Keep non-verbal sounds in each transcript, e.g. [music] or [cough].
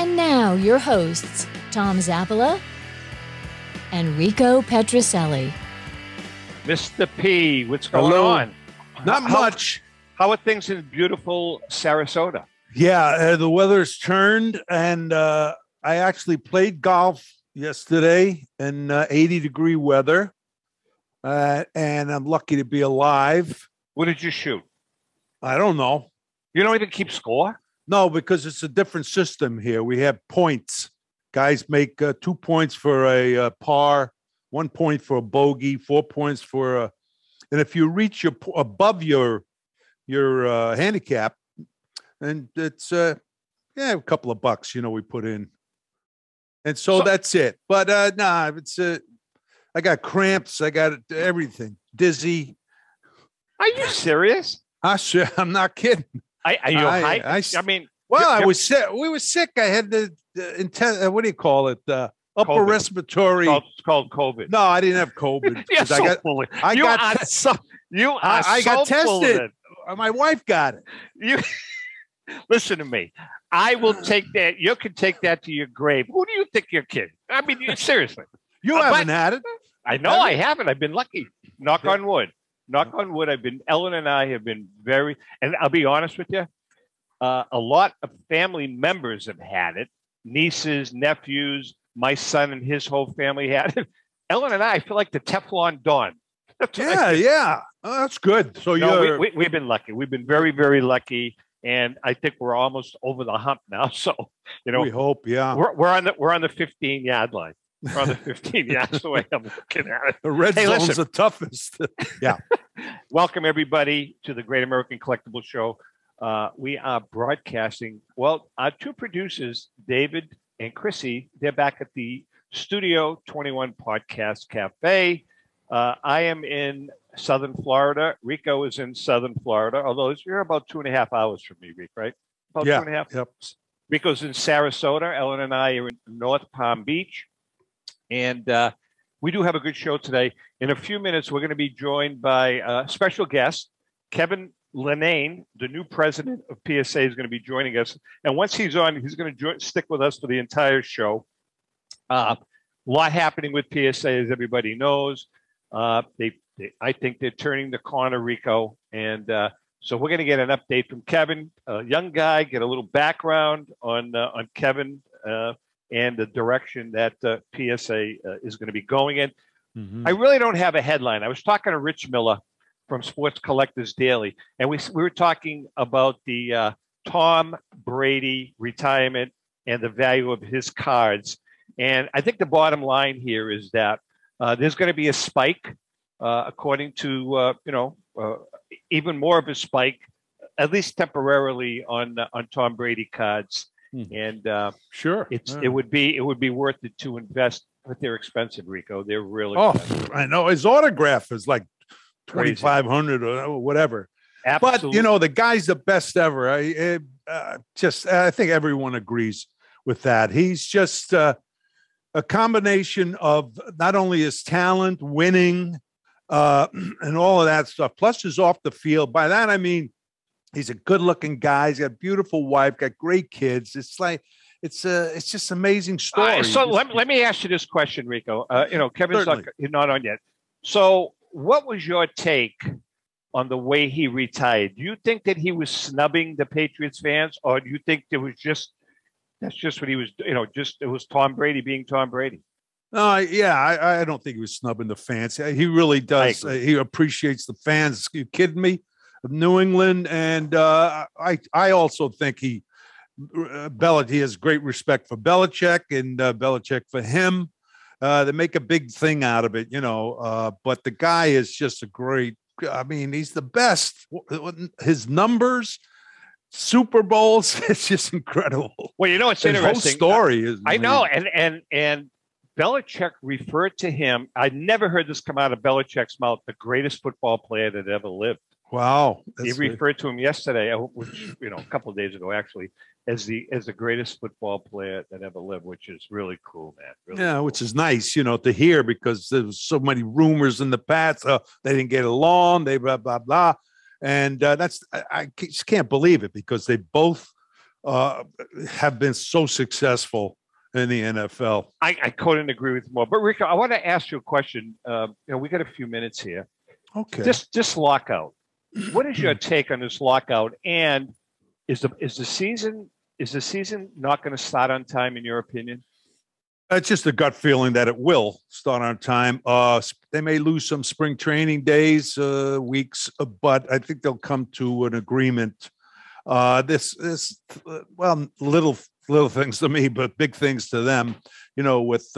And now, your hosts, Tom Zappala and Rico Petrocelli. Mr. P, what's going Hello. on? Not How- much. How are things in beautiful Sarasota? Yeah, uh, the weather's turned, and uh, I actually played golf yesterday in uh, 80 degree weather, uh, and I'm lucky to be alive. What did you shoot? I don't know. You don't even keep score? No, because it's a different system here. We have points. Guys make uh, two points for a uh, par, one point for a bogey, four points for a. And if you reach your above your your uh, handicap, and it's uh, yeah, a couple of bucks, you know, we put in. And so, So- that's it. But uh, nah, it's uh, I got cramps. I got everything, dizzy. Are you serious? I sure, I'm not kidding. I, are you I- high? I I, s- mean, Well, I was sick. We were sick. I had the, the inten- uh, what do you call it? Uh, upper COVID. respiratory. it's called, it's called COVID. No, I didn't have COVID. [laughs] 'cause so I got, full I you got te- so, you are I- I got so of tested. uh, my wife got it. You [laughs] listen to me. I will take that. You can take that to your grave. Who do you think you're kidding? I mean, you, seriously. You Uh, haven't had it. I know I haven't. I've been lucky. Knock on wood. Knock on wood. I've been. Ellen and I have been very. And I'll be honest with you. Uh, a lot of family members have had it. Nieces, nephews. My son and his whole family had it. [laughs] Ellen and I feel like the Teflon Don. That's what I Yeah, yeah. Oh, that's good. So no, you're. we, we, we've been lucky. We've been very, very lucky, and I think we're almost over the hump now. [laughs] So, you know, we hope. Yeah. we're, we're on the we're on the 15 yard line. On the 15 yards the way I'm looking at it. [laughs] The red Hey, zone's listen. the toughest. [laughs] Yeah. [laughs] Welcome everybody to the Great American Collectible Show. Uh, we are broadcasting. Well, our two producers, David and Chrissy, they're back at the Studio 21 Podcast Cafe. Uh, I am in Southern Florida. Rico is in Southern Florida, although you're about two and a half hours from me, Rico, right? About Yeah. two and a half. Yep. Rico's in Sarasota. Ellen and I are in North Palm Beach. And uh, we do have a good show today. In a few minutes, we're going to be joined by a special guest, Kevin Lenane, the new president of PSA, is going to be joining us. And once he's on, he's going to jo- stick with us for the entire show. Uh, a lot happening with PSA, as everybody knows. Uh, they, they, I think they're turning the corner, Rico, and uh, so we're going to get an update from Kevin, a young guy, get a little background on uh, on Kevin uh, and the direction that uh, PSA uh, is going to be going in. Mhm. I really don't have a headline. I was talking to Rich Miller from Sports Collectors Daily, and we we were talking about the uh, Tom Brady retirement and the value of his cards. And I think the bottom line here is that uh, there's going to be a spike, uh, according to uh, you know uh, even more of a spike, at least temporarily on uh, on Tom Brady cards. Hmm. And uh, Sure. it's Yeah. it would be it would be worth it to invest, but they're expensive, Rico. They're really Oh, expensive. I know. His autograph is like 2500 or whatever. Absolutely. But you know, the guy's the best ever. I uh, uh, just I think everyone agrees with that. He's just uh, a combination of not only his talent, winning, uh, [clears throat] and all of that stuff, plus his off the field. By that I mean he's a good-looking guy. He's got a beautiful wife, got great kids. It's like it's a it's just amazing story. right, so Just- let, let me ask you this question, Rico. Uh, you know, Kevin's not, not on yet. So, what was your take on the way he retired? Do you think that he was snubbing the Patriots fans, or do you think it was just that's just what he was? You know, just it was Tom Brady being Tom Brady. No, yeah, I, I don't think he was snubbing the fans. He really does. Uh, he appreciates the fans. You kidding me? Of New England, and uh, I I also think he uh, Belich he has great respect for Belichick and uh, Belichick for him. Uh, they make a big thing out of it, you know. Uh, but the guy is just a great. I mean, he's the best. His numbers, Super Bowls, [laughs] it's just incredible. Well, you know, it's His whole interesting. story is. I know, and and and Belichick referred to him. I never heard this come out of Belichick's mouth. The greatest football player that ever lived. Wow. he referred to him yesterday, uh, which you know, a couple of days ago, actually, as the as the greatest football player that ever lived, which is really cool, man. Really yeah, cool. which is nice, you know, to hear because there was so many rumors in the past. Uh, they didn't get along. They blah blah blah, and uh, that's I, I just can't believe it because they both uh, have been so successful in the NFL. I, I couldn't agree with more. But Rico, I want to ask you a question. Um, you know, we got a few minutes here. Okay. This this lockout. What is your [clears throat] take on this lockout? And is the is the season is the season not going to start on time in your opinion? It's just a gut feeling that it will start on time. Uh, they may lose some spring training days, uh, weeks, uh, but I think they'll come to an agreement. Uh, this, this, uh, well, little, little things to me, but big things to them. You know, with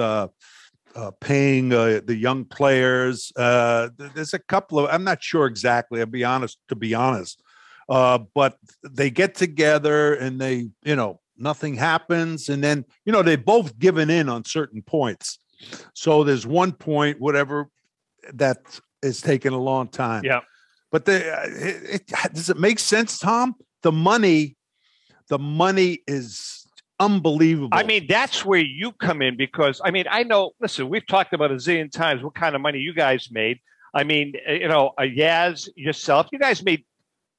uh, uh, paying uh, the young players. Uh, there's a couple of. I'm not sure exactly. I'll be honest. To be honest, uh, but they get together and they, you know, nothing happens, and then you know they've both given in on certain points. So there's one point, whatever, that is taking a long time. Yeah. But the, it, it, does it make sense, Tom? The money, the money is unbelievable. I mean, that's where you come in because I mean, I know. Listen, we've talked about a zillion times what kind of money you guys made. I mean, eh, you know, a Yaz yourself, you guys made,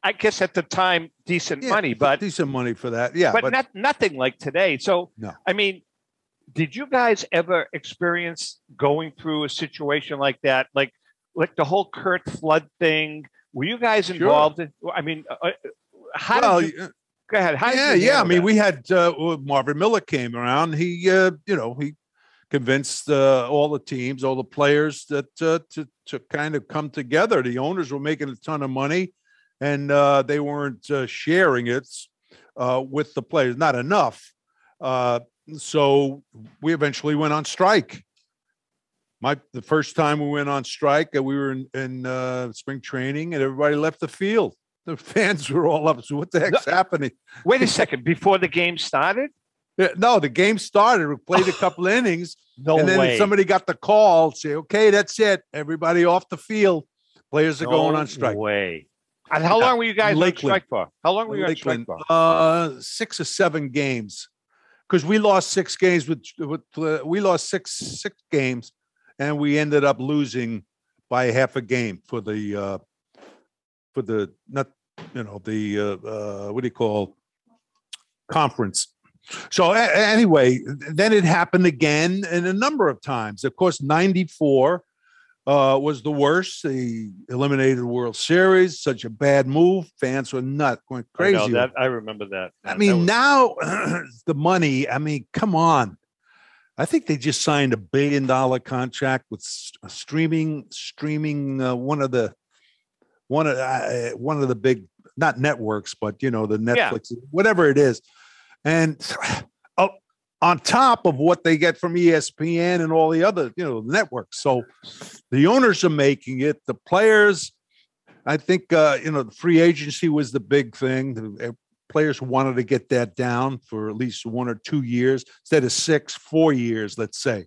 I guess at the time, decent Yeah, money, but decent money for that. Yeah, but, not nothing like today. So, No. I mean, did you guys ever experience going through a situation like that, like like the whole Curt Flood thing? Were you guys Sure. involved? In, I mean, uh, uh, how well, did you? Go ahead. How yeah, yeah. I mean, that? we had uh, Marvin Miller came around. He, uh, you know, he convinced uh, all the teams, all the players that uh, to to kind of come together. The owners were making a ton of money, and uh, they weren't uh, sharing it uh, with the players. Not enough. Uh, so we eventually went on strike. My the first time we went on strike, we were in, in uh, spring training, and everybody left the field. [laughs] The fans were all up. So what the heck's happening? Wait a second. Before the game started? Yeah, no, the game started. We played a [laughs] couple innings, No and then way. somebody got the call. Say, okay, that's it. Everybody off the field. Players are going on strike. Way. And how long were you guys Lakeland. on strike for? How long were you on strike Lakeland, for? uh, six or seven games, because we lost six games with with uh, we lost six six games, and we ended up losing by half a game for the uh, for the not you know the uh, uh, what do you call conference. So a- a- anyway, then it happened again and a number of times. Of course, '94 uh, was the worst. They eliminated the World Series. Such a bad move. Fans were not going I crazy. know that. I remember that. I That mean, was- now [clears throat] the money. I mean, come on. I think they just signed a billion dollar contract with s- a streaming, streaming uh, one of the one of uh, one of the big not networks, but you know the Yeah. Netflix, whatever it is, and [sighs] oh, on top of what they get from ESPN and all the other you know networks. So the owners are making it. The players, I think, uh, you know, the free agency was the big thing. The uh, players wanted to get that down for at least one or two years instead of six, four years, let's say.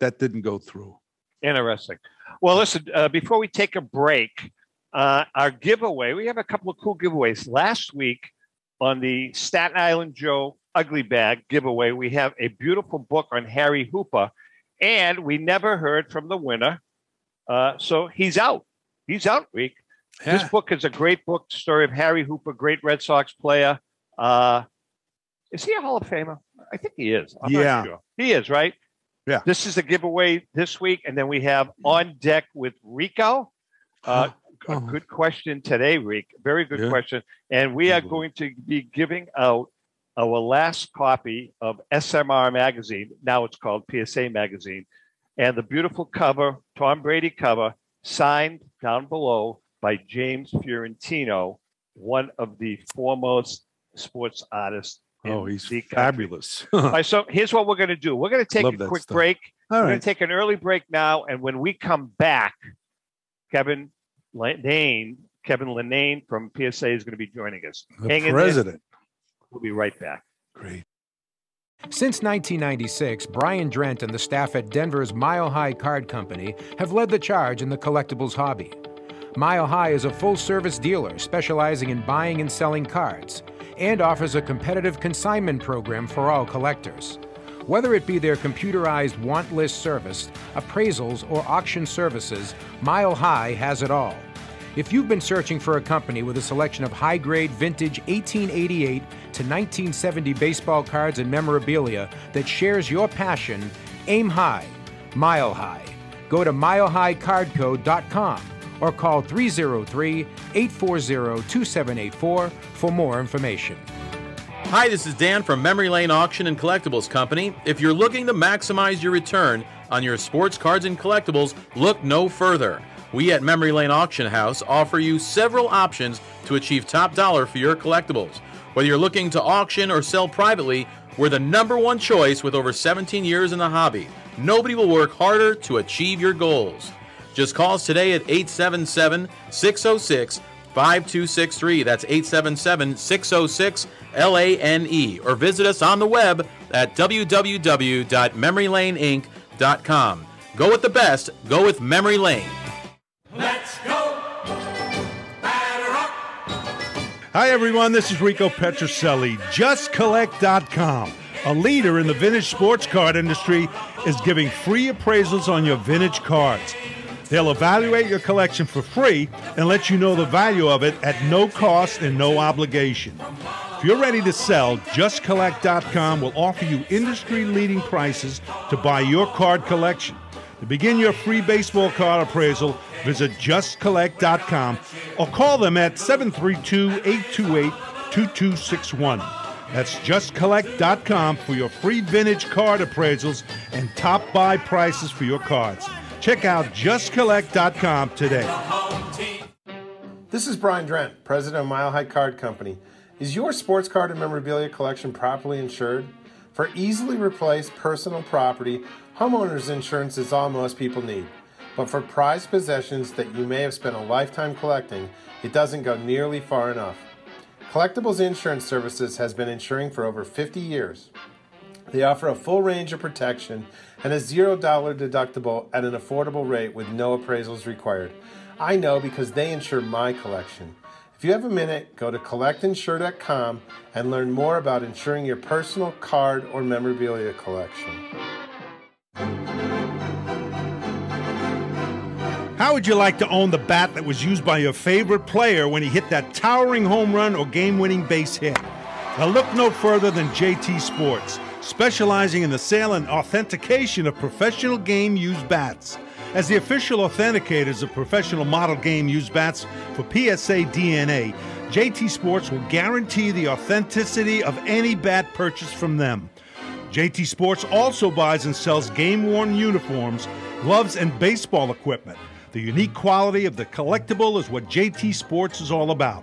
That didn't go through. Interesting. Well, listen, uh, before we take a break, uh, our giveaway, we have a couple of cool giveaways. Last week on the Staten Island Joe Ugly Bag giveaway, we have a beautiful book on Harry Hooper, and we never heard from the winner. Uh, so he's out. He's out, Reek. This book is a great book, the story of Harry Hooper, great Red Sox player. Uh, is he a Hall of Famer? I think he is. I'm Yeah. not sure. He is, right? Yeah. This is a giveaway this week, and then we have on deck with Rico. Uh, a Oh. good question today, Rick. Very good Yeah. question. And we are Mhm. going to be giving out our last copy of SMR magazine. Now it's called PSA magazine. And the beautiful cover, Tom Brady cover, signed down below by James Fiorentino, one of the foremost sports artists. Oh, he's fabulous. [laughs] All right, so here's what we're going to do. We're going to take Love a quick stuff. break. All We're going to take an early break now, and when we come back, Kevin Lenane, Kevin Lenane from PSA is going to be joining us. The Hang in president. We'll be right back. Great. Since 1996, Brian Drent and the staff at Denver's Mile High Card Company have led the charge in the collectibles hobby. Mile High is a full service dealer specializing in buying and selling cards and offers a competitive consignment program for all collectors. Whether it be their computerized want list service, appraisals, or auction services, Mile High has it all. If you've been searching for a company with a selection of high grade vintage 1888 to 1970 baseball cards and memorabilia that shares your passion, aim high, mile high. Go to milehighcardco.com or call 303 840 2784 for more information. Hi, this is Dan from Memory Lane Auction and Collectibles Company. If you're looking to maximize your return on your sports cards and collectibles, look no further. We at Memory Lane Auction House offer you several options to achieve top dollar for your collectibles. Whether you're looking to auction or sell privately, we're the number one choice with over 17 years in the hobby. Nobody will work harder to achieve your goals. Just call us today at 877 606 5263. That's 877 606 LANE. Or visit us on the web at www.memorylaneinc.com. Go with the best, go with Memory Lane. Let's go. Batter up. Hi, everyone. This is Rico Petrocelli. JustCollect.com, a leader in the vintage sports card industry, is giving free appraisals on your vintage cards. They'll evaluate your collection for free and let you know the value of it at no cost and no obligation. If you're ready to sell, JustCollect.com will offer you industry leading prices to buy your card collection. To begin your free baseball card appraisal, visit justcollect.com or call them at 732 828 2261. That's justcollect.com for your free vintage card appraisals and top buy prices for your cards. Check out justcollect.com today. This is Brian Drent, president of Mile High Card Company. Is your sports card and memorabilia collection properly insured? For easily replaced personal property, homeowners insurance is all most people need. But for prized possessions that you may have spent a lifetime collecting, it doesn't go nearly far enough. Collectibles Insurance Services has been insuring for over 50 years. They offer a full range of protection and a $0 deductible at an affordable rate with no appraisals required. I know because they insure my collection. If you have a minute, go to collectinsure.com and learn more about insuring your personal card or memorabilia collection. How would you like to own the bat that was used by your favorite player when he hit that towering home run or game winning base hit? Now, look no further than JT Sports, specializing in the sale and authentication of professional game used bats. As the official authenticators of professional model game used bats for PSA DNA, JT Sports will guarantee the authenticity of any bat purchased from them. JT Sports also buys and sells game worn uniforms, gloves, and baseball equipment. The unique quality of the collectible is what JT Sports is all about.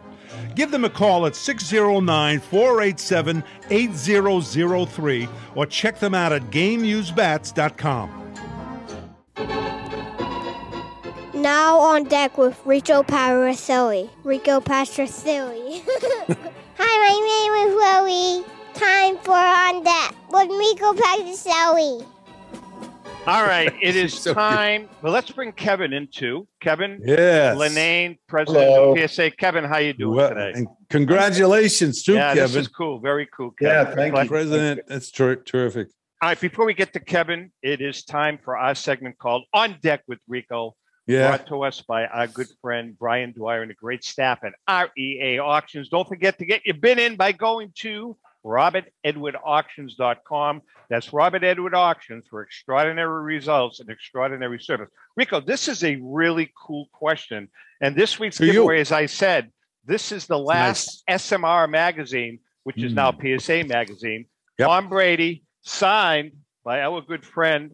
Give them a call at 609 487 8003 or check them out at GameUseBats.com. Now on deck with Rico Parasilli. Rico Pastricilli. [laughs] Hi, my name is Willie. Time for On Deck with Rico Pastricilli. All right, [laughs] it is So time. Well, let's bring Kevin in too. Kevin, Yes. Lenane, president Hello. of PSA. Kevin, how you doing Well, today? and congratulations too, yeah, this Kevin. is cool. Very cool. Kevin. Yeah, thank Glad- you. President, that's ter- terrific. All right, before we get to Kevin, it is time for our segment called On Deck with Rico, Yeah. brought to us by our good friend Brian Dwyer and the great staff at REA Auctions. Don't forget to get your bid in by going to robertedwardauctions.com. That's Robert Edward Auctions for extraordinary results and extraordinary service. Rico, this is a really cool question. And this week's For you. giveaway, as I said, this is the last SMR magazine, which is Mm. now PSA magazine. Yep. Tom Brady, signed by our good friend,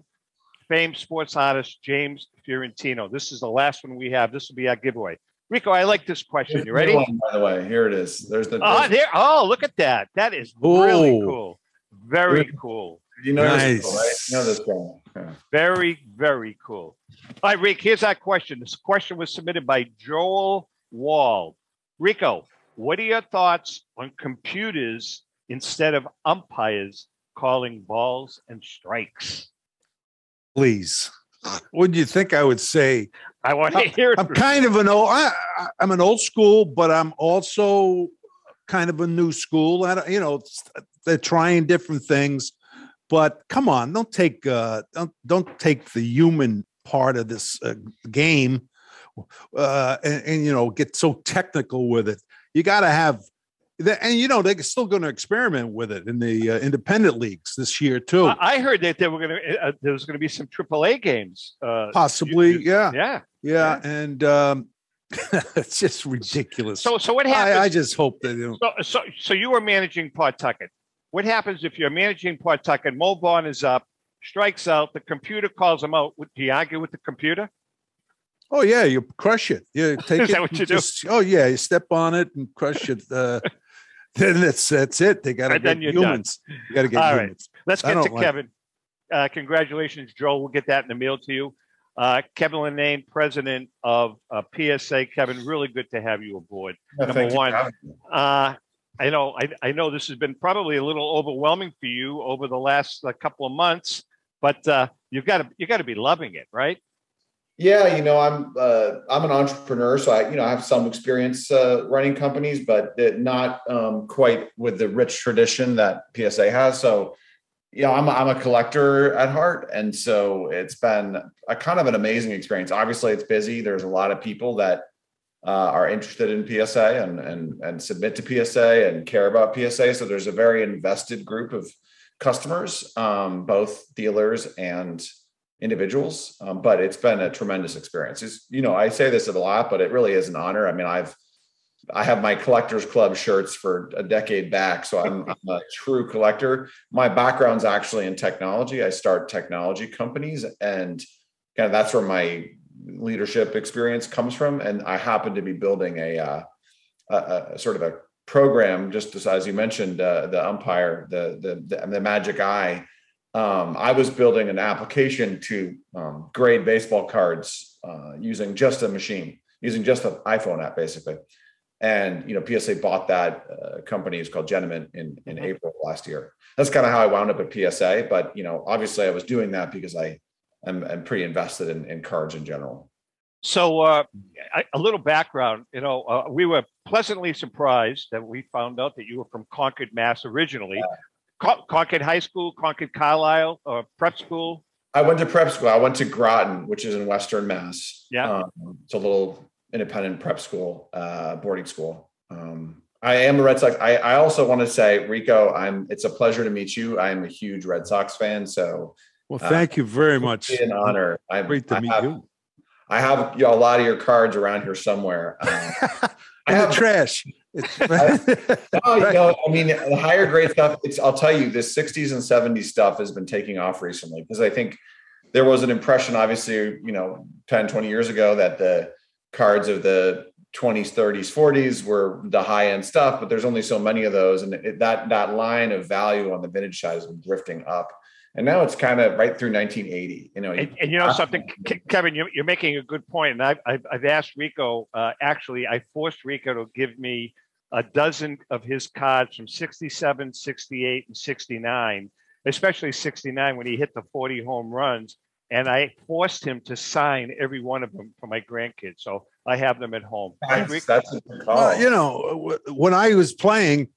famed sports artist James Fiorentino. This is the last one we have. This will be our giveaway. Rico, I like this question. You ready? One, by the way, here it is. There's the. Oh, there's- there. Oh, look at that. That is really Oh. cool. Very cool. you know Nice. this, right? You know this guy. Yeah. Very, very cool. All right, Rick, here's our question. This question was submitted by Joel Wall. Rico, what are your thoughts on computers instead of umpires calling balls and strikes. Please. What do you think I would say? I want to hear. I'm kind of an old. I, I'm an old school, but I'm also kind of a new school. I don't, you know, they're trying different things, but come on, don't take uh, don't don't take the human part of this uh, game, uh, and, and you know get so technical with it. You got to have. And you know they're still going to experiment with it in the uh, independent leagues this year too. I heard that there were going to uh, there was going to be some AAA games. Uh, Possibly, you- yeah, yeah. yeah, and um, [laughs] it's just ridiculous. So so what happens? I, I just hope that you know, So, so, so you were managing Pawtucket. What happens if you're managing Pawtucket? Mo Vaughn is up, strikes out. The computer calls him out. Do you argue with the computer? oh yeah, you crush it. You [laughs] take Is it. that what you do? Oh yeah, you step on it and crush it. Uh, [laughs] then that's that's it. They got to And then get you're done. humans. You got to get All right. humans. Let's get to like- Kevin. Uh, congratulations, Joe. We'll get that in the mail to you. Uh, Kevin Lenane, president of uh, PSA. Kevin, really good to have you aboard. Yeah, Number thank you for one. Uh, I know, I, I know this has been probably a little overwhelming for you over the last uh, couple of months, but uh, you've got to you got to be loving it, right? Yeah, you know, I'm uh, I'm an entrepreneur, so I you know I have some experience uh, running companies, but not um, quite with the rich tradition that PSA has. So, know, I'm I'm a collector at heart, and so it's been a kind of an amazing experience. Obviously, it's busy. There's a lot of people that uh, are interested in PSA and and and submit to PSA and care about PSA. So there's a very invested group of customers, um, both dealers and individuals. Um, but it's been a tremendous experience. It's, you know, I say this a lot, but it really is an honor. I mean, I've I have my collectors club shirts for a decade back, so I'm a [laughs] true collector. My background's actually in technology. I start technology companies, and kind of that's where my leadership experience comes from. And I happen to be building a, uh, a, a sort of a program, just as, as you mentioned, uh, the umpire, the, the the the magic eye. Um, I was building an application to um, grade baseball cards uh, using just a machine, using just an iPhone app, basically. And you know, PSA bought that uh, company. It's called Genamint in in Mhm. April of last year. That's kind of how I wound up at PSA. But you know, obviously, I was doing that because I am I'm pretty invested in, in cards in general. So, uh, a, little background. You know, uh, we were pleasantly surprised that we found out that you were from Concord, Mass. Originally, Con- Concord High School, Concord Carlisle, or prep school. I went to prep school. I went to Groton, which is in Western Mass. Yeah. Um, it's a little independent prep school, uh, boarding school. Um, I am a Red Sox. I, I also want to say, Rico, I'm. It's a pleasure to meet you. I am a huge Red Sox fan, so Well, Uh, thank you very much. an honor. I'm, Great to I meet have, you. I have you know, a lot of your cards around here somewhere. [laughs] Um, I In the trash. It's- [laughs] no, you know, I mean, the higher grade stuff, it's, I'll tell you, this 60s and 70s stuff has been taking off recently because I think there was an impression, obviously, you know, 10, 20 years ago that the cards of the 20s, 30s, 40s were the high end stuff, but there's only so many of those. And it, that, that line of value on the vintage side has been drifting up. And now it's kind of right through 1980. You know, And, and you know something, Kevin, you're, you're making a good. And I've, I've, I've asked Rico, uh, actually, I forced Rico to give me a dozen of his cards from 67, 68, and 69, especially 69 when he hit the 40 home runs. And I forced him to sign every one of them for my grandkids. So I have them at home. That's, that's a good call. Well, you know, w- when I was playing,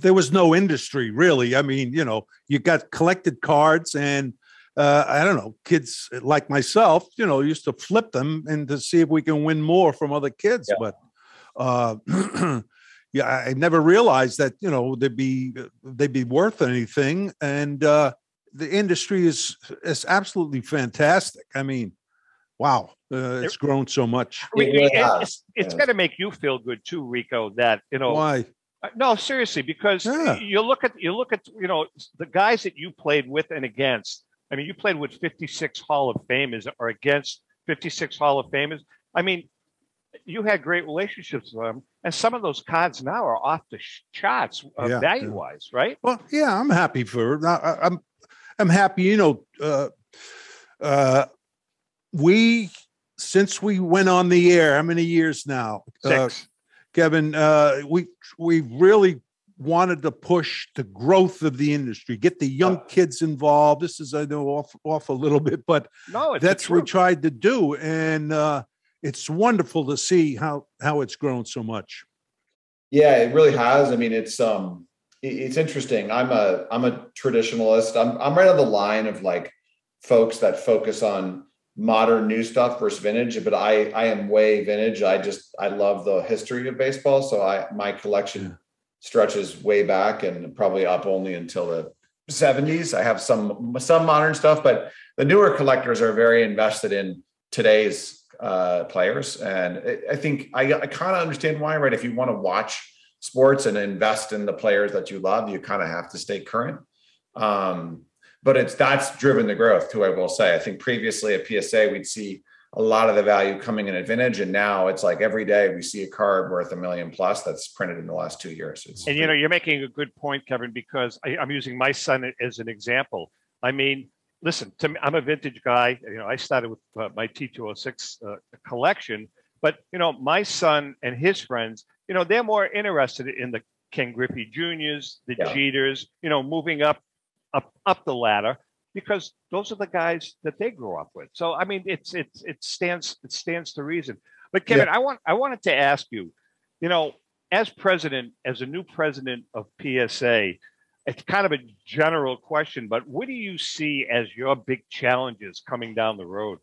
there was no industry really. I mean, you know, you got collected cards, and uh, I don't know, kids like myself, you know, used to flip them and to see if we can win more from other kids. Yeah. But uh, [clears throat] yeah, I never realized that you know they'd be they'd be worth anything, and uh, the industry is is absolutely fantastic. I mean, wow, uh, it's grown so much. It really It- has, it's it's yeah. got to make you feel good too, Rico, that, you know, Why? Uh, No, seriously, because Yeah. you look at you look at you know the guys that you played with and against. I mean, you played with 56 Hall of Famers or against 56 Hall of Famers. I mean, you had great relationships with them, and some of those cards now are off the charts uh, Yeah, value wise, right? Well, yeah, I'm happy for I- I'm I'm happy. You know, uh, uh, we since we went on the air, how many years now, uh, Six. Kevin? Uh, we we really wanted to push the growth of the industry, get the young kids involved. This is I know off off a little bit, but No, that's what we tried to do, and uh, it's wonderful to see how how it's grown so much. Yeah, it really has. I mean, it's um, it's interesting. I'm a I'm a traditionalist. I'm I'm right on the line of like folks that focus on modern new stuff versus vintage. But I I am way vintage. I just I love the history of baseball. So I my collection stretches way back and probably up only until the 70s. I have some some modern stuff, but the newer collectors are very invested in today's uh, players, and I- I think I, I kind of understand why. Right, if you want to watch sports and invest in the players that you love, you kind of have to stay current. Um, but it's that's driven the growth too. I will say. I think previously at PSA we'd see a lot of the value coming in at vintage, and now it's like every day we see a card worth a million plus that's printed in the last two years. It's And you know, you're making a good point, Kevin, because I, I'm using my son as an example. I mean, listen, to me, I'm a vintage guy. You know, I started with uh, my T206 uh, collection, but you know, my son and his friends, you know, they're more interested in the Ken Griffey Juniors, the Yeah. Jeters, you know, moving up, up, up the ladder because those are the guys that they grew up with. So I mean, it's it's it stands it stands to reason. But Kevin, I want I wanted to ask you, you know, as president, as a new president of PSA, it's kind of a general question, but what do you see as your big challenges coming down the road?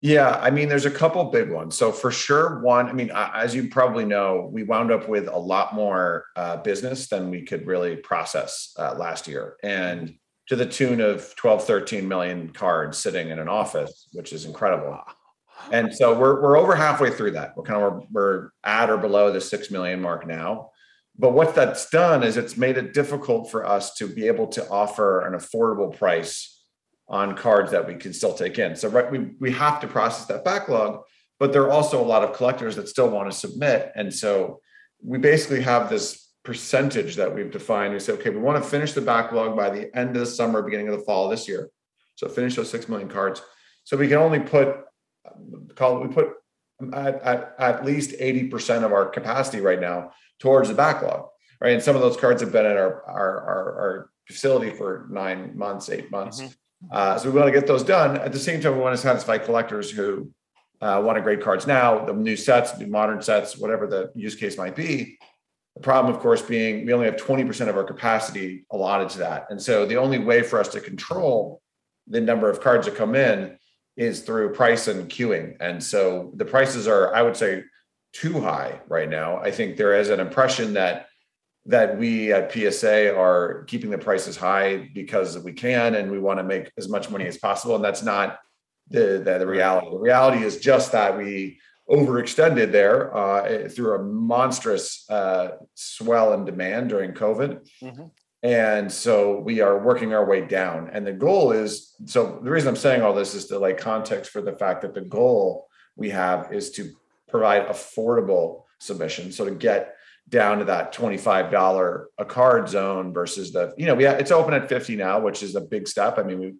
Yeah, I mean, there's a couple big ones. So for sure, one, I mean, as you probably know, we wound up with a lot more uh, business than we could really process uh, last year, and to the tune of 12, 13 million cards sitting in an office, which is incredible. And so we're we're over halfway through that. We're kind of we're, we're at or below the six million mark now. But what that's done is it's made it difficult for us to be able to offer an affordable price on cards that we can still take in. So right, we we have to process that backlog, but there are also a lot of collectors that still want to submit. And so we basically have this percentage that we've defined. We say, okay, we want to finish the backlog by the end of the summer, beginning of the fall this year. So finish those six million cards. So we can only put call we put at, at, at least 80% of our capacity right now towards the backlog. Right. And some of those cards have been at our our, our, our facility for nine months, eight months. Mm-hmm. Uh, so we want to get those done. At the same time, we want to satisfy collectors who uh, want to grade cards now, the new sets, new modern sets, whatever the use case might be. The problem, of course, being we only have 20% of our capacity allotted to that. And so the only way for us to control the number of cards that come in is through price and queuing. And so the prices are, I would say, too high right now. I think there is an impression that that we at PSA are keeping the prices high because we can and we want to make as much money as possible. And that's not the, the, the reality. The reality is just that we overextended there uh, through a monstrous uh, swell in demand during COVID. And so we are working our way down. And the goal is so the reason I'm saying all this is to like context for the fact that the goal we have is to provide affordable submission. So to get down to that $25 a card zone versus the, you know, we have, it's open at 50 now, which is a big step. I mean, we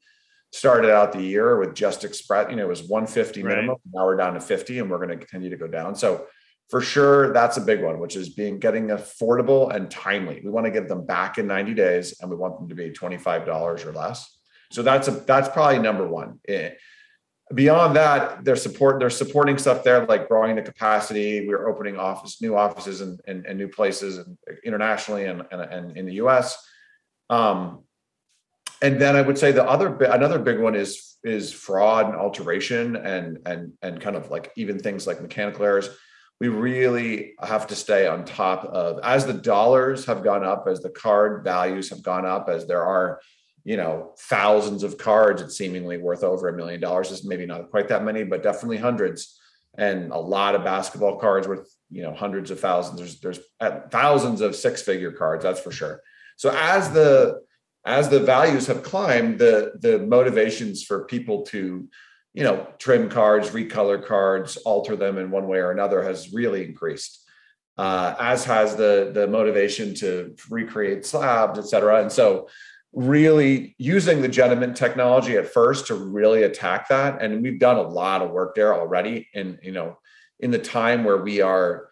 started out the year with just express, you know, it was 150 Right. minimum. Now we're down to 50 and we're going to continue to go down. So for sure, that's a big one, which is being getting affordable and timely. We want to get them back in 90 days and we want them to be $25 or less. So that's a that's probably number one. Eh, Beyond that, they're support they're supporting stuff there like growing the capacity. We're opening office new offices and, and, new places and internationally and, and, and in the US. Um, and then I would say the other another big one is is fraud and alteration and and and kind of like even things like mechanical errors. We really have to stay on top of as the dollars have gone up, as the card values have gone up, as there are you know thousands of cards it's seemingly worth over a million dollars. Is maybe not quite that many, but definitely hundreds, and a lot of basketball cards worth you know hundreds of thousands. There's there's uh, thousands of six figure cards, that's for sure. So as the as the values have climbed, the the motivations for people to, you know, trim cards, recolor cards, alter them in one way or another has really increased. Uh, as has the the motivation to recreate slabs, et cetera. And so, really using the Genamint technology at first to really attack that, and we've done a lot of work there already. And you know, in the time where we are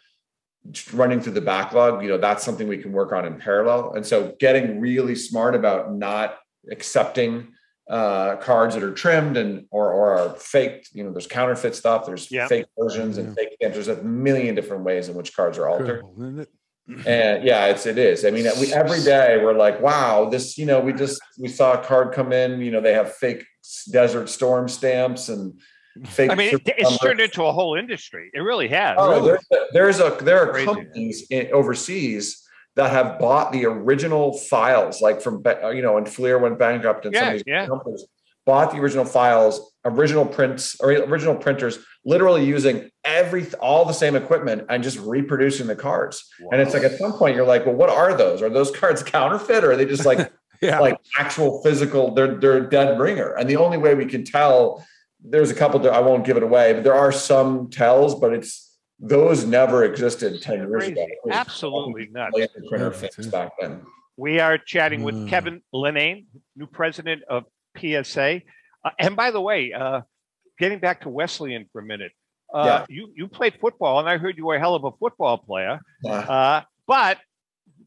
running through the backlog, you know, that's something we can work on in parallel. And so getting really smart about not accepting uh, cards that are trimmed and or or are faked. You know, there's counterfeit stuff, there's Yeah. fake versions and fake there's a million different ways in which cards are altered. Incredible, isn't it? And yeah, it's it is. I mean, we every day we're like, wow, this. You know, we just we saw a card come in. You know, they have fake Desert Storm stamps and fake. I mean, it, it's numbers. turned into a whole industry. It really has. Oh, there's a, there's a there are companies in, overseas that have bought the original files, like from you know, when Fleer went bankrupt and some of these yeah. companies bought the original files, original prints or original printers, literally using every all the same equipment and just reproducing the cards. And it's like at some point you're like, well, what are those? Are those cards [laughs] counterfeit or are they just like [laughs] Yeah. like actual physical? They're they're dead ringer. And the only way we can tell, there's a couple. That I won't give it away, but there are some tells, but it's those never existed ten years ago. Absolutely not printer Yeah, fix yeah. back then. We are chatting with Mm. Kevin Lenane, new president of PSA. Uh, and by the way, uh, getting back to Wesleyan for a minute, uh, Yeah. you you played football, and I heard you were a hell of a football player. Uh, Uh, but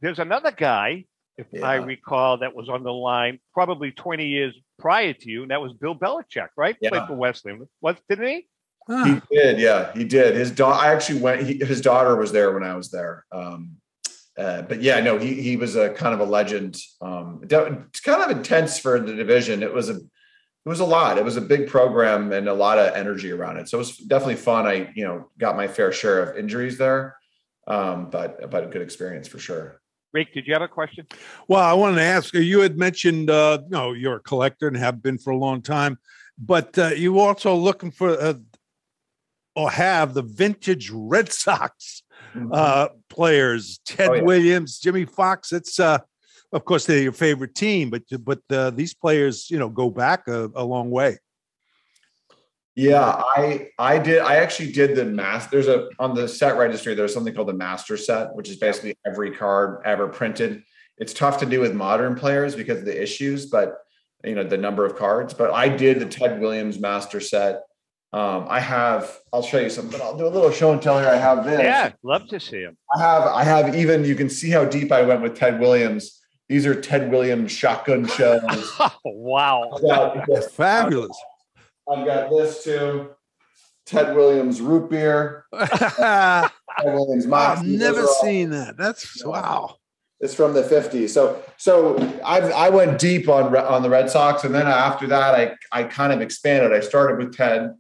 there's another guy, if I recall, that was on the line probably 20 years prior to you, and that was Bill Belichick, right? Yeah. Played for Wesleyan. Was didn't he? He did, yeah, he did. His daughter, I actually went. He, his daughter was there when I was there. Um, uh, but yeah, no, he he was a kind of a legend. Um, de- it's kind of intense for the division. It was a it was a lot. It was a big program and a lot of energy around it. So it was definitely fun. I you know got my fair share of injuries there, um, but but a good experience for sure. Rick, did you have a question? Well, I wanted to ask you. You had mentioned, uh, you know, you're a collector and have been for a long time, but uh, you also looking for uh, or have the vintage Red Sox uh, players, Ted Oh, yeah. Williams, Jimmie Foxx. It's, uh, of course, they're your favorite team, but but uh, these players, you know, go back a, a long way. Yeah, I I did. I actually did the math. There's a on the set registry. There's something called the master set, which is basically every card ever printed. It's tough to do with modern players because of the issues, but you know the number of cards. But I did the Ted Williams master set. Um, I have. I'll show you something. I'll do a little show and tell here. I have this. Yeah, love to see him. I have. I have even. You can see how deep I went with Ted Williams. These are Ted Williams shotgun shells. [laughs] Wow. I've got- [laughs] Fabulous. I've got this too. Ted Williams root beer. I've [laughs] Ted Williams Moxie. Those never are all- seen that. That's wow. It's from the 50s. So so I I went deep on on the Red Sox, and then after that, I I kind of expanded. I started with Ted,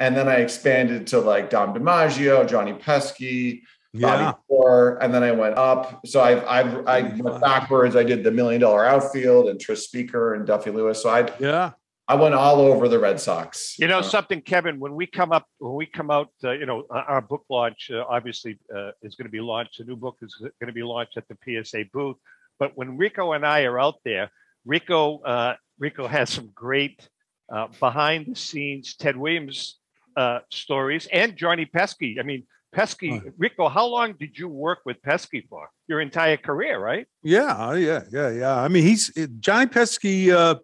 and then I expanded to like Dom DiMaggio, Johnny Pesky, Yeah. Bobby Doerr, and then I went up. So I've I've I went backwards. I did the million dollar outfield and Tris Speaker and Duffy Lewis. So I Yeah. I went all over the Red Sox. You know Uh, something, Kevin. When we come up, when we come out, uh, you know, our our book launch uh, obviously uh, is going to be launched. A new book is going to be launched at the PSA booth. But when Rico and I are out there, Rico uh, Rico has some great uh, behind the scenes Ted Williams uh, stories and Johnny Pesky. I mean, Pesky, Oh. Rico. How long did you work with Pesky for? Your entire career, right? Yeah, yeah, yeah, yeah. I mean, he's Johnny Pesky. Uh,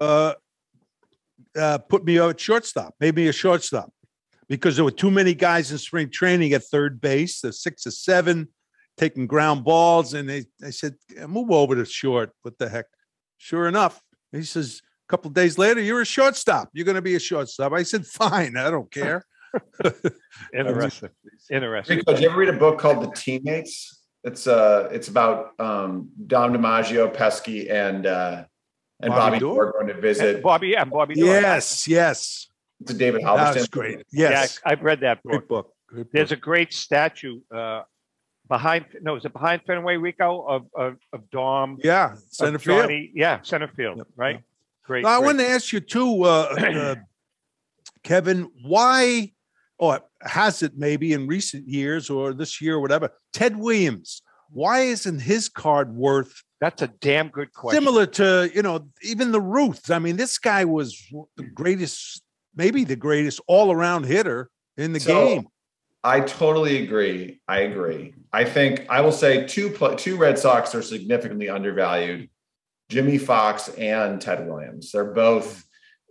uh, uh, put me at shortstop, made me a shortstop because there were too many guys in spring training at third base, the six or seven taking ground balls. And they, they said, move over to short. What the heck? Sure enough, he says, a couple days later, you're a shortstop. You're going to be a shortstop. I said, fine. I don't care. [laughs] Interesting. Interesting. Rico, did you ever read a book called The Teammates? It's uh it's about um Dom DiMaggio, Pesky, and uh and Bobby Bobby Doerr? Doerr going to And visit Bobby, yeah, Bobby. Doerr. yes, yes. to David That Halberstam. was great. Yeah, Yes. I've read that book. Great book. Great There's a great statue uh, behind. No, is it behind Fenway Rico of of, of Dom? yeah, of center field. Johnny- Yeah, center field. Yep, Right. yep. Great. Now, I great. wanted to ask you too, uh, uh, [clears throat] Kevin, why, or has it maybe in recent years or this year or whatever, Ted Williams, why isn't his card worth That's a damn good question. similar to, you know, even the Ruths? I mean, this guy was the greatest, maybe the greatest all around hitter in the So, game. I totally agree. I agree. I think I will say two two Red Sox are significantly undervalued. Jimmie Foxx and Ted Williams. They're both,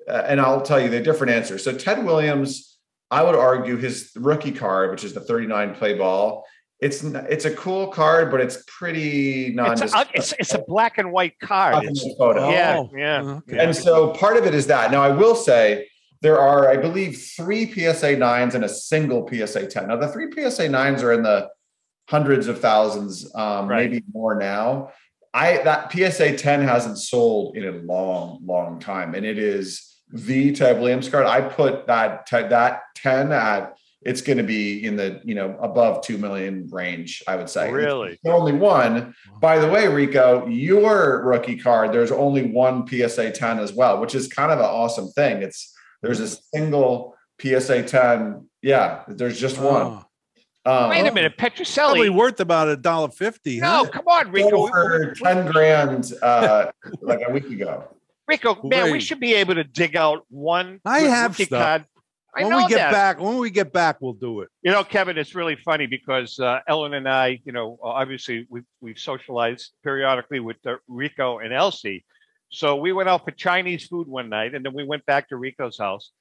uh, and I'll tell you the different answers. So Ted Williams, I would argue his rookie card, which is the 39 play ball, it's it's a cool card, but it's pretty It's a, it's, it's a black and white card. Black It's- photo. yeah, Oh, yeah, okay. And so part of it is that. Now, I will say there are, I believe, three PSA nines and a single PSA 10. Now, the three PSA nines are in the hundreds of thousands, um, Right. maybe more now. I that PSA 10 hasn't sold in a long, long time, and it is the Ted Williams card. I put that that 10 at it's going to be in the you know above two million range. I would say Really? It's only one. By the way, Rico, your rookie card, there's only one PSA 10 as well, which is kind of an awesome thing. It's there's a single PSA 10. Yeah, there's just one. Oh, Um, Wait a minute, Petrocelli. probably worth about a dollar fifty. No, huh? come on, Rico. for 10 grand uh, like a week ago. Rico, man, we should be able to dig out one. I have rookie stuff. card. I when know we get that. back, when we get back, we'll do it. You know, Kevin, it's really funny because uh, Ellen and I, you know, obviously we've, we've socialized periodically with uh, Rico and Elsie. So we went out for Chinese food one night and then we went back to Rico's house.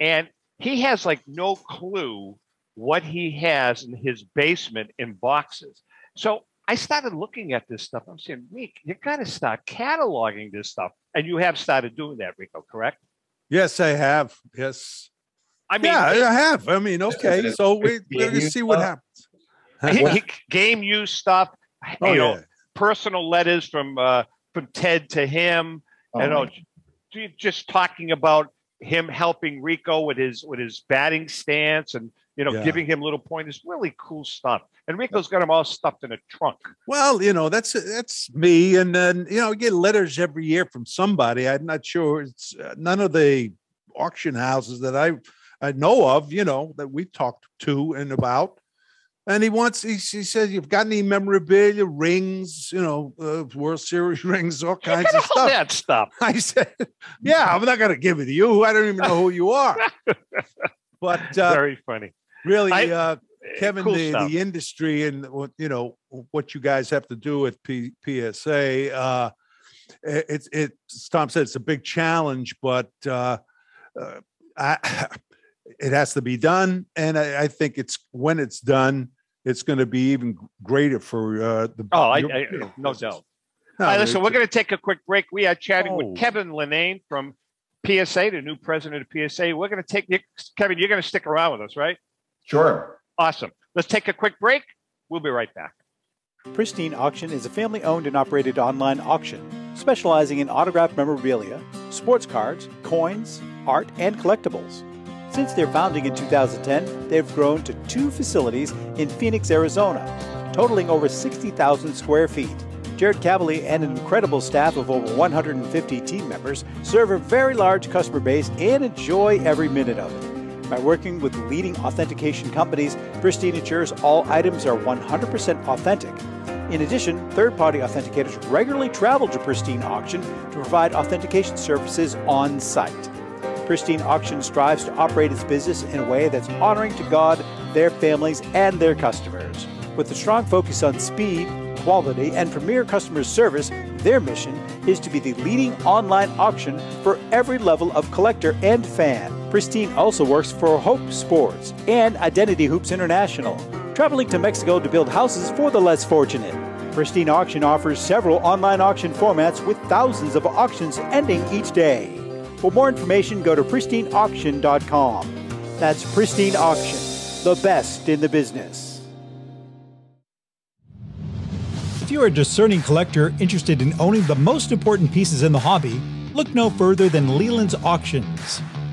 And he has like no clue what he has in his basement in boxes. So I started looking at this stuff. I'm saying, Rick, you got to start cataloging this stuff. And you have started doing that, Rico, correct? Yes, I have. Yes. I mean, yeah, I have. I mean, okay. So we, we're going to see what happens. he- he- game use stuff. Oh, you know, yeah. personal letters from uh, from Ted to him. Oh, you know, my- just talking about him helping Rico with his with his batting stance and you know Yeah. giving him little pointers. Really cool stuff. And Rico's got them all stuffed in a trunk. Well, you know, that's that's me, and then you know, I get letters every year from somebody. I'm not sure. It's uh, none of the auction houses that I I know of. You know that we've talked to and about. And he wants. He, he says, "You've got any memorabilia, rings, you know, uh, World Series [laughs] rings, all kinds of all stuff." that stuff. I said, "Yeah, I'm not going to give it to you. I don't even know who you are." [laughs] But uh, Very funny. Really, I- uh, Kevin, cool the, stuff. the industry and what you know what you guys have to do with P- PSA. Uh, it- it's it. Tom said it's a big challenge, but uh, uh, I, [laughs] it has to be done, and I, I think it's when it's done, it's going to be even greater for uh, the. Oh, your- I you know, no doubt. No, All right, listen, we're going to take a quick break. We are chatting Oh. with Kevin Lenane from PSA, the new president of PSA. We're going to take Kevin. You're going to stick around with us, right? Sure. Awesome. Let's take a quick break. We'll be right back. Pristine Auction is a family owned and operated online auction specializing in autographed memorabilia, sports cards, coins, art, and collectibles. Since their founding in 2010, they've grown to two facilities in Phoenix, Arizona, totaling over 60,000 square feet. Jared Cavalier and an incredible staff of over 150 team members serve a very large customer base and enjoy every minute of it. By working with leading authentication companies, Pristine ensures all items are 100% authentic. In addition, third party authenticators regularly travel to Pristine Auction to provide authentication services on site. Pristine Auction strives to operate its business in a way that's honoring to God, their families, and their customers. With a strong focus on speed, quality, and premier customer service, their mission is to be the leading online auction for every level of collector and fan. Pristine also works for Hope Sports and Identity Hoops International, traveling to Mexico to build houses for the less fortunate. Pristine Auction offers several online auction formats with thousands of auctions ending each day. For more information, go to pristineauction.com. That's Pristine Auction, the best in the business. If you're a discerning collector interested in owning the most important pieces in the hobby, look no further than Leland's Auctions.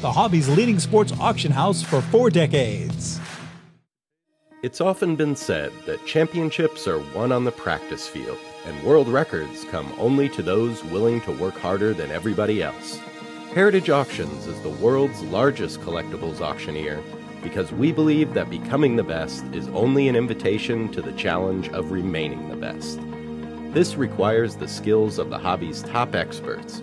the hobby's leading sports auction house for four decades. It's often been said that championships are won on the practice field, and world records come only to those willing to work harder than everybody else. Heritage Auctions is the world's largest collectibles auctioneer because we believe that becoming the best is only an invitation to the challenge of remaining the best. This requires the skills of the hobby's top experts,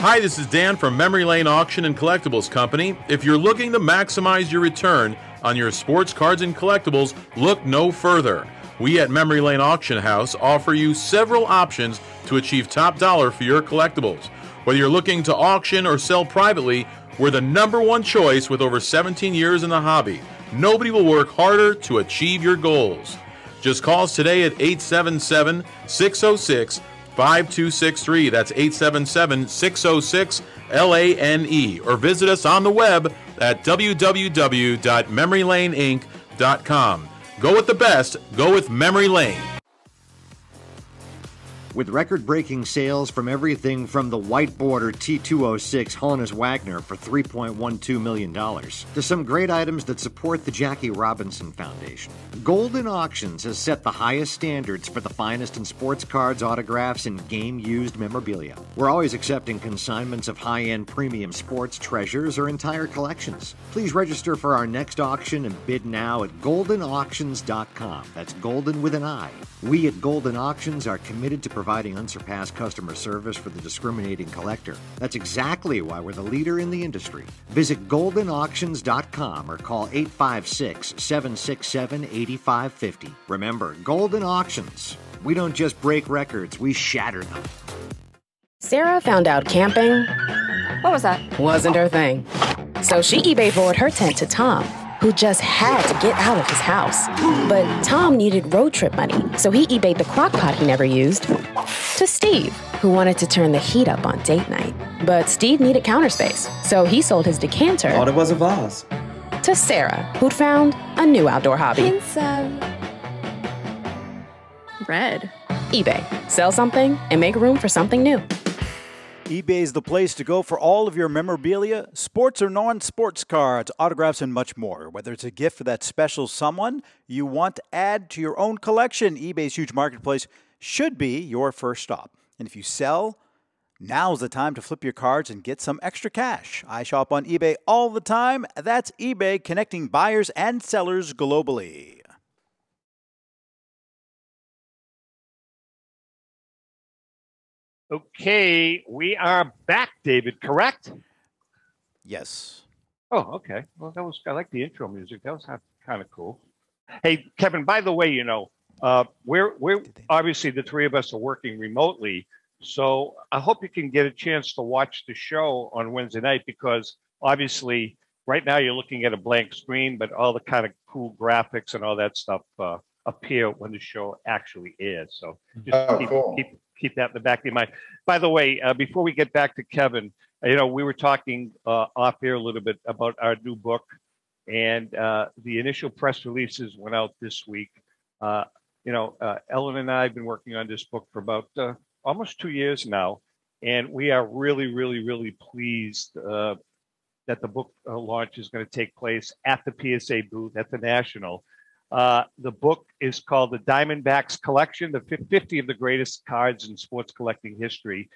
Hi, this is Dan from Memory Lane Auction and Collectibles Company. If you're looking to maximize your return on your sports cards and collectibles, look no further. We at Memory Lane Auction House offer you several options to achieve top dollar for your collectibles. Whether you're looking to auction or sell privately, we're the number one choice with over 17 years in the hobby. Nobody will work harder to achieve your goals. Just call us today at 877 606 5263. That's 877 606 LANE. Or visit us on the web at www.memorylaneinc.com. Go with the best, go with Memory Lane. With record breaking sales from everything from the white border T206 Honus Wagner for $3.12 million to some great items that support the Jackie Robinson Foundation. Golden Auctions has set the highest standards for the finest in sports cards, autographs, and game used memorabilia. We're always accepting consignments of high end premium sports treasures or entire collections. Please register for our next auction and bid now at goldenauctions.com. That's golden with an I. We at Golden Auctions are committed to providing unsurpassed customer service for the discriminating collector. That's exactly why we're the leader in the industry. Visit goldenauctions.com or call 856 767 8550. Remember, Golden Auctions. We don't just break records, we shatter them. Sarah found out camping. What was that? Wasn't her thing. So she eBay forward her tent to Tom, who just had to get out of his house. But Tom needed road trip money, so he eBayed the crock pot he never used to Steve, who wanted to turn the heat up on date night. But Steve needed counter space, so he sold his decanter. Thought it was a vase. To Sarah, who'd found a new outdoor hobby. Hints of red. eBay. Sell something and make room for something new. eBay is the place to go for all of your memorabilia, sports or non sports cards, autographs, and much more. Whether it's a gift for that special someone you want to add to your own collection, eBay's huge marketplace should be your first stop. And if you sell, now's the time to flip your cards and get some extra cash. I shop on eBay all the time. That's eBay connecting buyers and sellers globally. Okay, we are back, David, correct? Yes. Oh, okay. Well, that was, I like the intro music. That was kind of cool. Hey, Kevin, by the way, you know, uh, we're, we're obviously the three of us are working remotely. So I hope you can get a chance to watch the show on Wednesday night because obviously right now you're looking at a blank screen, but all the kind of cool graphics and all that stuff uh, appear when the show actually airs. So just Oh, keep, cool. keep keep that in the back of your mind. By the way, uh, before we get back to Kevin, you know, we were talking uh, off air a little bit about our new book, and uh, the initial press releases went out this week. Uh, you know, uh, Ellen and I have been working on this book for about uh, almost two years now, and we are really, really, really pleased that the book launch is going to take place at the PSA booth at the National. Uh, the book is called The Diamondbacks Collection, the 50 of the greatest cards in sports collecting history.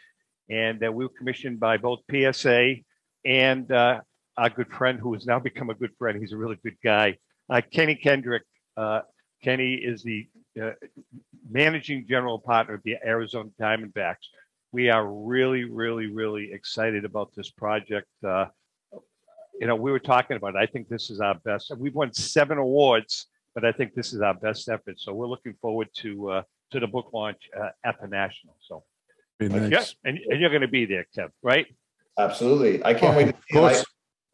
And uh, we were commissioned by both PSA and uh, our good friend, who has now become a good friend. He's a really good guy, uh, Kenny Kendrick. Uh, Kenny is the uh, managing general partner of the Arizona Diamondbacks. We are really, really, really excited about this project. You know, we were talking about it. I think this is our best. We've won seven awards, but I think this is our best effort. So we're looking forward to uh, to the book launch uh, at the National. So, Be nice. yeah, and, and you're going to be there, Kev, right? Absolutely. I can't Oh, wait to of see it. I, course.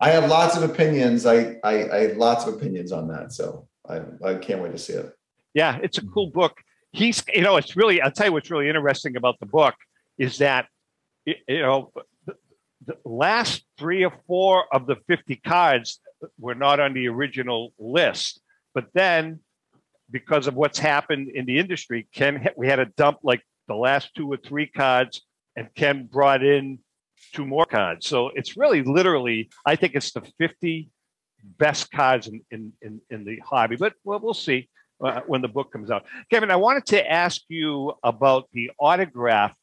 I have lots of opinions. I, I, I have lots of opinions on that. So I, I can't wait to see it. Yeah, it's a cool book. He's, you know, it's really, I'll tell you what's really interesting about the book is that, you know, the, the last three or four of the 50 cards were not on the original list. But then, because of what's happened in the industry, Ken, we had to dump like the last two or three cards, and Ken brought in two more cards. So it's really literally, I think it's the 50 best cards in, in, in, in the hobby, but well, we'll see uh, when the book comes out. Kevin, I wanted to ask you about the autograph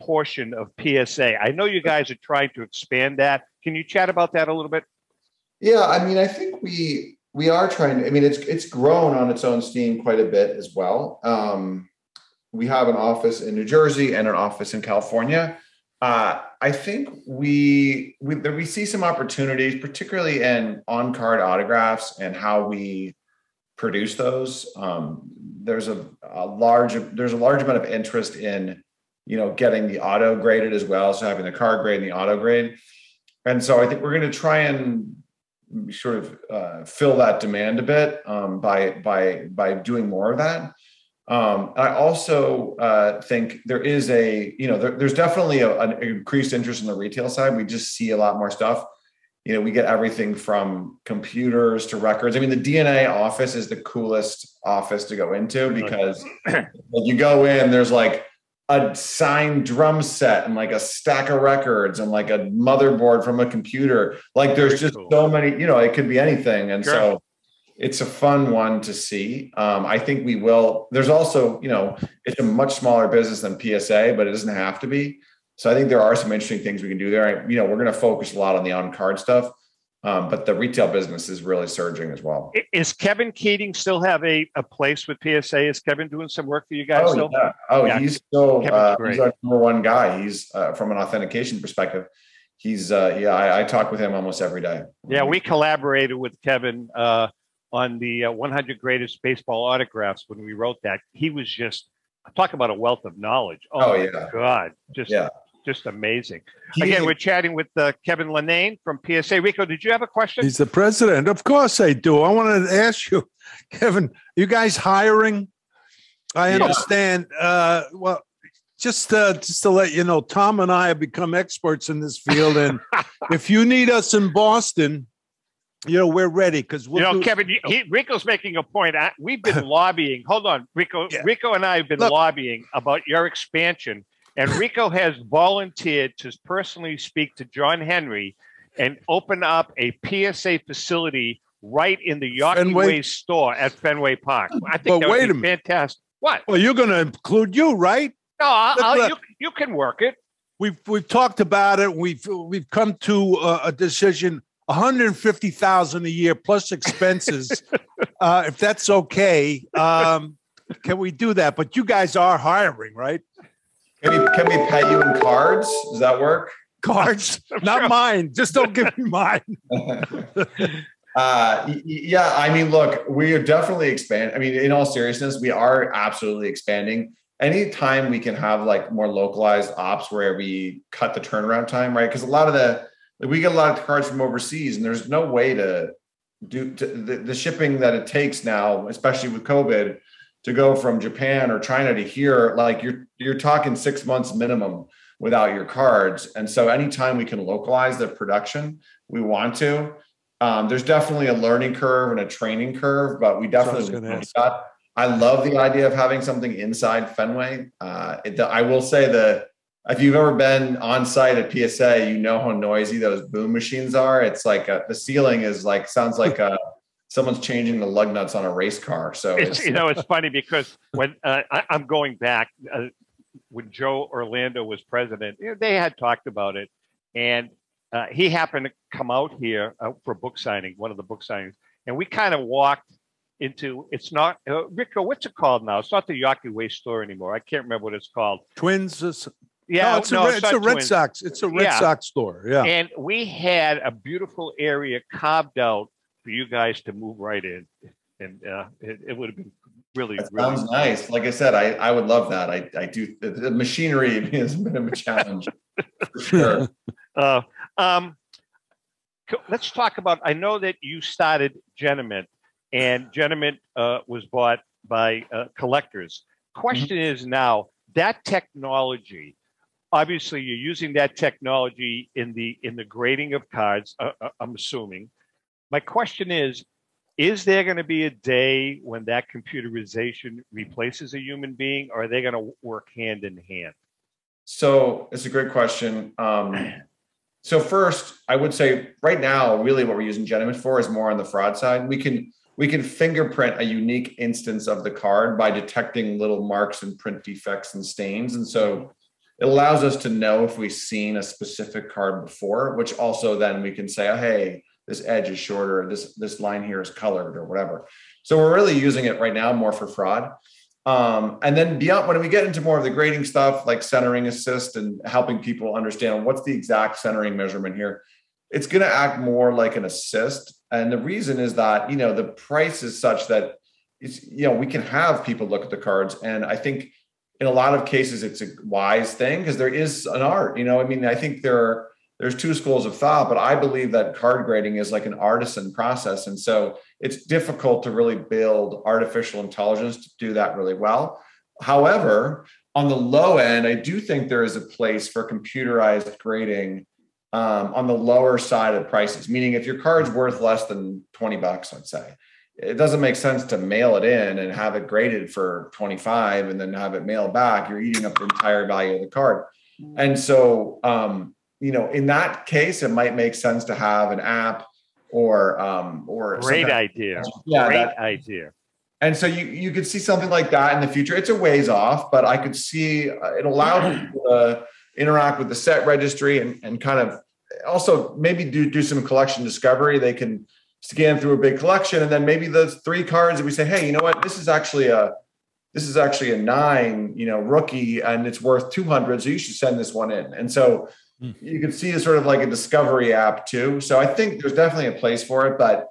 portion of PSA. I know you guys are trying to expand that. Can you chat about that a little bit? Yeah, I mean, I think we we are trying to. I mean, it's it's grown on its own steam quite a bit as well. Um, we have an office in New Jersey and an office in California. Uh, I think we we we see some opportunities, particularly in on card autographs and how we produce those. Um, there's a, a large there's a large amount of interest in you know getting the auto graded as well, so having the card grade and the auto grade. And so I think we're going to try and sort of uh, fill that demand a bit um, by by by doing more of that. Um, I also uh, think there is a you know there, there's definitely a, an increased interest in the retail side. We just see a lot more stuff. You know, we get everything from computers to records. I mean, the DNA office is the coolest office to go into because [clears throat] like, you go in, there's like a signed drum set and like a stack of records and like a motherboard from a computer. Like there's just so many, you know, it could be anything. And Sure. so it's a fun one to see. Um, I think we will. There's also, you know, it's a much smaller business than PSA, but it doesn't have to be. So I think there are some interesting things we can do there. You know, we're going to focus a lot on the on card stuff, um, but the retail business is really surging as well. Is Kevin Keating still have a, a place with PSA? Is Kevin doing some work for you guys Oh, still? yeah. oh Yeah. he's still uh, he's our number one guy. He's uh, from an authentication perspective. He's uh, yeah, I, I talk with him almost every day. Yeah, we collaborated with Kevin uh, on the uh, 100 greatest baseball autographs when we wrote that. He was just talk about a wealth of knowledge. Oh, Oh, yeah. God, just Yeah. Just amazing. He- Again, we're chatting with uh, Kevin Lenane from PSA. Rico, did you have a question? He's the president. Of course I do. I wanted to ask you, [laughs] Kevin, you guys hiring? I Yeah. understand. Uh, well, just uh, just to let you know, Tom and I have become experts in this field, and [laughs] if you need us in Boston, you know we're ready because we'll you know, do- Kevin, you- he, Rico's making a point. I, we've been [laughs] lobbying. Hold on, Rico. Rico and I have been Look. lobbying about your expansion, and Rico has volunteered to personally speak to John Henry and open up a PSA facility right in the Yawkey Fenway? Way store at Fenway Park. I think But that would wait be a minute. fantastic. What? Well, you're going to include you, right? No, I'll, I'll- you, you can work it. We've we've talked about it. We've we've come to uh, a decision: one hundred fifty thousand a year plus expenses. [laughs] uh, if that's okay, um, can we do that? But you guys are hiring, right? Can we can we pay you in cards? Does that work? Cards, [laughs] not mine. Just don't give me mine. [laughs] Uh, y- y- yeah, I mean, look, we are definitely expanding. I mean, in all seriousness, we are absolutely expanding. Anytime we can have like more localized ops where we cut the turnaround time, right? Because a lot of the we get a lot of cards from overseas, and there's no way to do to, the, the shipping that it takes now, especially with COVID, to go from Japan or China to here. Like you're you're talking six months minimum without your cards, and so anytime we can localize the production, we want to. Um, there's definitely a learning curve and a training curve, but we That's what I was definitely that. I love the idea of having something inside Fenway. Uh, it, I will say that if you've ever been on site at PSA, you know how noisy those boom machines are. It's like a, the ceiling is like sounds like [laughs] uh someone's changing the lug nuts on a race car. So It's, you know, it's funny because when uh, I, I'm going back, uh, when Joe Orlando was president, you know, they had talked about it, and uh, he happened to come out here uh, for book signing, one of the book signings, and we kind of walked into. It's not uh, Rico. What's it called now? It's not the Yawkey Way store anymore. I can't remember what it's called. Twins. is- Yeah, no, it's no, a, it's Red- it's a Red Twins. Sox. It's a Red Yeah. Sox store. Yeah. And we had a beautiful area carved out for you guys to move right in, and uh, it, it would have been Really, That really sounds nice. Like I said, I, I would love that. I, I do. The, the machinery is a bit of a challenge for sure. [laughs] Uh, um, let's talk about. I know that you started Genamint, and Genamint uh, was bought by uh, collectors. Question is now that technology. Obviously, you're using that technology in the in the grading of cards. Uh, uh, I'm assuming. My question is: Is there going to be a day when that computerization replaces a human being, or are they going to work hand in hand? So it's a great question. Um, so first, I would say right now, really what we're using Genamint for is more on the fraud side. We can we can fingerprint a unique instance of the card by detecting little marks and print defects and stains. And so it allows us to know if we've seen a specific card before, which also then we can say, oh, hey, this edge is shorter, this this line here is colored or whatever. So we're really using it right now more for fraud. Um, and then beyond when we get into more of the grading stuff like centering assist and helping people understand what's the exact centering measurement here, it's going to act more like an assist. And the reason is that, you know, the price is such that it's, you know, we can have people look at the cards. And I think in a lot of cases, it's a wise thing because there is an art, you know, I mean, I think there are, there's two schools of thought, but I believe that card grading is like an artisan process. And so it's difficult to really build artificial intelligence to do that really well. However, on the low end, I do think there is a place for computerized grading um, on the lower side of prices, meaning if your card's worth less than 20 bucks, let's say, it doesn't make sense to mail it in and have it graded for 25 and then have it mailed back. You're eating up the entire value of the card. And so, um, you know, in that case, it might make sense to have an app or um, or Great idea. Yeah, Great that- idea. and so you you could see something like that in the future. It's a ways off, but I could see uh, it allowed [clears throat] people to interact with the set registry and, and kind of also maybe do do some collection discovery. They can scan through a big collection, and then maybe those three cards that we say, hey, you know what, this is actually a this is actually a nine, you know, rookie, and it's worth two hundred, so you should send this one in. And so you can see it sort of like a discovery app too. So I think there's definitely a place for it, but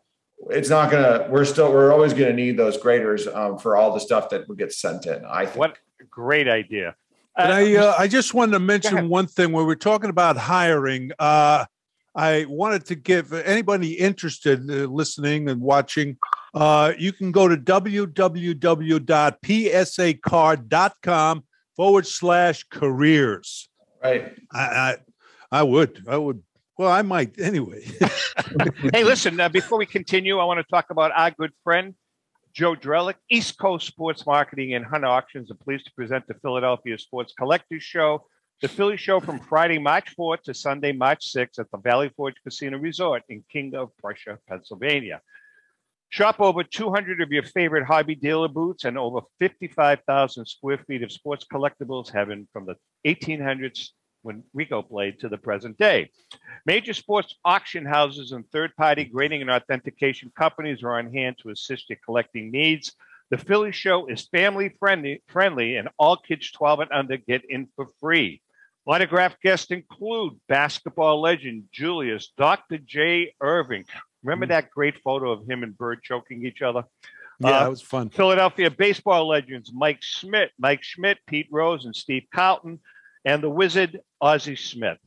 it's not gonna. We're still we're always gonna need those graders um, for all the stuff that would get sent in. I think. What a great idea. But Uh, I, uh, I just wanted to mention one thing when we're talking about hiring. Uh, I wanted to give anybody interested uh, listening and watching. Uh, you can go to www.psacard.com forward slash careers. Right. I, I, I would, I would. Well, I might anyway. [laughs] hey, listen, uh, before we continue, I want to talk about our good friend, Joe Drellick, East Coast Sports Marketing and Hunt Auctions are pleased to present the Philadelphia Sports Collectors Show. The Philly Show from Friday, March 4th to Sunday, March 6th at the Valley Forge Casino Resort in King of Prussia, Pennsylvania. Shop over 200 of your favorite hobby dealer booths and over 55,000 square feet of sports collectibles heaven from the 1800s when Rico played to the present day. Major sports auction houses and third party grading and authentication companies are on hand to assist your collecting needs. The Philly Show is family friendly, friendly and all kids 12 and under get in for free. Autographed guests include basketball legend Julius, Dr. J. Erving. Remember that great photo of him and Bird choking each other? yeah, Uh, that was fun. Philadelphia baseball legends Mike Schmidt, Mike Schmidt, Pete Rose, and Steve Carlton, and the wizard Ozzie Smith.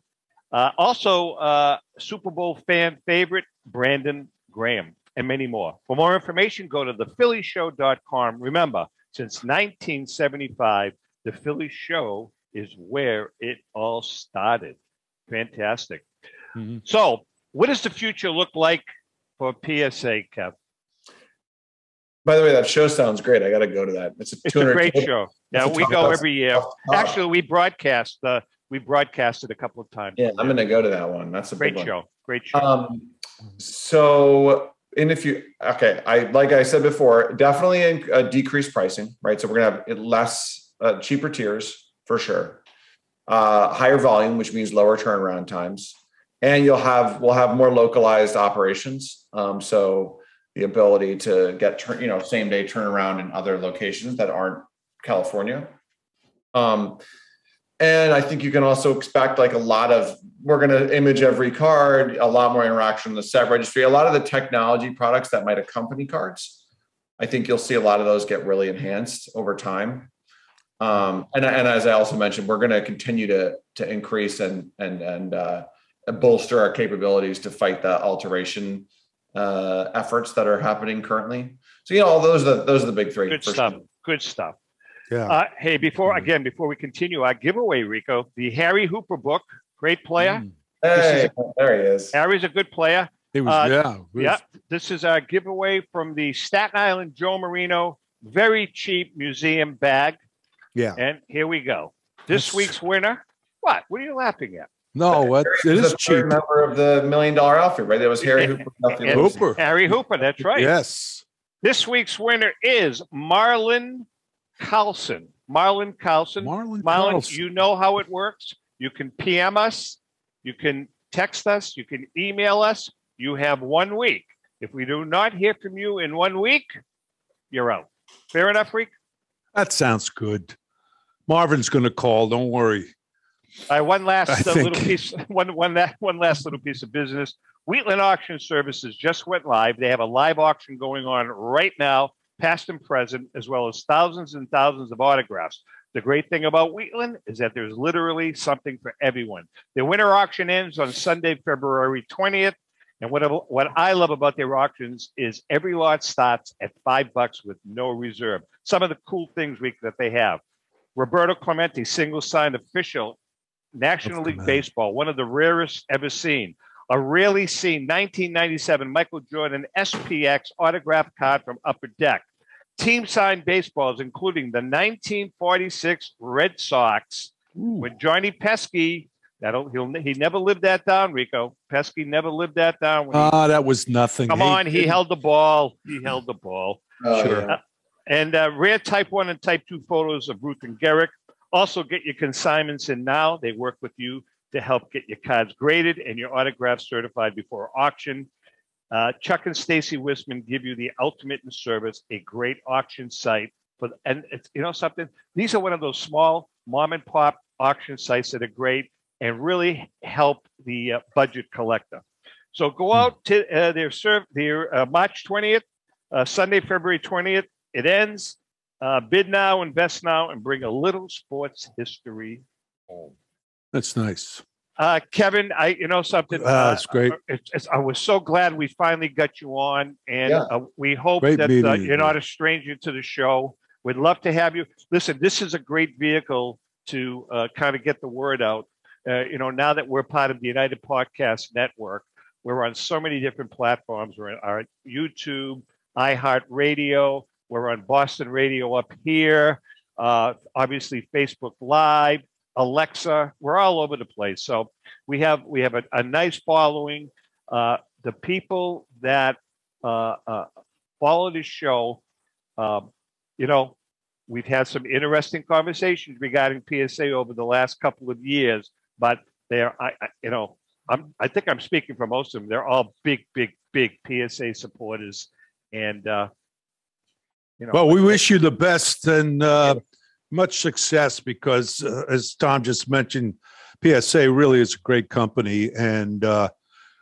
Uh, also, uh, Super Bowl fan favorite Brandon Graham, and many more. For more information, go to thephillyshow.com. Remember, since 1975, the Philly Show is where it all started. Fantastic. Mhm. So, what does the future look like for PSA, Kev? By the way, that show sounds great. I got to go to that. It's a, It's a 200 great show. Yeah, we go house. every year. Oh. Actually, we broadcast. Uh, we broadcasted a couple of times. Yeah, I'm going to go to that one. That's a Great big one. show. Great show. Um, so, and if you okay, I like I said before, definitely in, uh, decreased pricing, right? So we're gonna have it less uh, cheaper tiers for sure, uh, higher volume, which means lower turnaround times, and you'll have we'll have more localized operations. Um, so the ability to get turn, you know same day turnaround in other locations that aren't California. Um, and I think you can also expect like a lot of we're going to image every card, a lot more interaction in the set registry, a lot of the technology products that might accompany cards I think you'll see a lot of those get really enhanced over time. Um, and, and as I also mentioned, we're going to continue to to increase and and and uh, bolster our capabilities to fight the alteration uh, efforts that are happening currently. So you know, all those are the, those are the big three. Good stuff. sure. Good stuff. Yeah. Uh, hey, before again, before we continue, our giveaway, Rico, the Harry Hooper book, great player. This is Hey, there he is. Harry's a good player. He was, Uh, yeah. he was- Yeah, this is our giveaway from the Staten Island Joe Marino, very cheap museum bag. Yeah. And here we go. This That's- week's winner. What? What are you laughing at? No, what it He's the cheap. member of the million dollar outfit, right? That was Harry Hooper. [laughs] Duffy Hooper. Harry Hooper. That's right. Yes. This week's winner is Marlon Carlson. Marlon Carlson. Marlon Marlon, Carlson. you know how it works. You can PM us, you can text us, you can email us. You have one week. If we do not hear from you in one week, you're out. Fair enough, Freak? That sounds good. Marvin's going to call. Don't worry. All right, one last uh, little piece, [laughs] one one that one last little piece of business. Wheatland Auction Services just went live. They have a live auction going on right now, past and present, as well as thousands and thousands of autographs. The great thing about Wheatland is that there's literally something for everyone. The winter auction ends on Sunday, February 20th. And what, what I love about their auctions is every lot starts at five bucks with no reserve. Some of the cool things we, that they have. Roberto Clemente, single signed official National League Baseball, one of the rarest ever seen. A rarely seen 1997 Michael Jordan SPX autograph card from Upper Deck. Team signed baseballs, including the 1946 Red Sox with Johnny Pesky. That'll he'll he never lived that down, Rico. Pesky never lived that down. When he, Ah, that was nothing. come He on, he didn't- held the ball. He held the ball. Oh, Sure. yeah. And uh, rare type one and type two photos of Ruth and Gehrig. Also, get your consignments in now. They work with you to help get your cards graded and your autographs certified before auction. Uh, Chuck and Stacy Wisman give you the ultimate in service, a great auction site. For, and it's, you know something? These are one of those small mom and pop auction sites that are great and really help the uh, budget collector. So go out to uh, their serve their uh, March 20th, uh, Sunday, February 20th. It ends. Uh, bid now, invest now, and bring a little sports history home. That's nice. Uh, Kevin, I you know something. Ah, uh, it's great. It's, it's, I was so glad we finally got you on, and Yeah. uh, we hope Great that meeting uh, you, you're not a stranger to the show. We'd love to have you. Listen, this is a great vehicle to uh, kind of get the word out. Uh, you know, now that we're part of the United Podcast Network, we're on so many different platforms. We're on our YouTube, iHeartRadio. We're on Boston Radio up here. Uh, obviously, Facebook Live, Alexa. We're all over the place. So we have we have a, a nice following. Uh, the people that uh, uh, follow this show, um, you know, we've had some interesting conversations regarding PSA over the last couple of years, but they're, I, I, you know, I'm, I think I'm speaking for most of them. They're all big, big, big PSA supporters, and uh, you know, Well, we wish you the best and uh, much success because, uh, as Tom just mentioned, PSA really is a great company, and uh,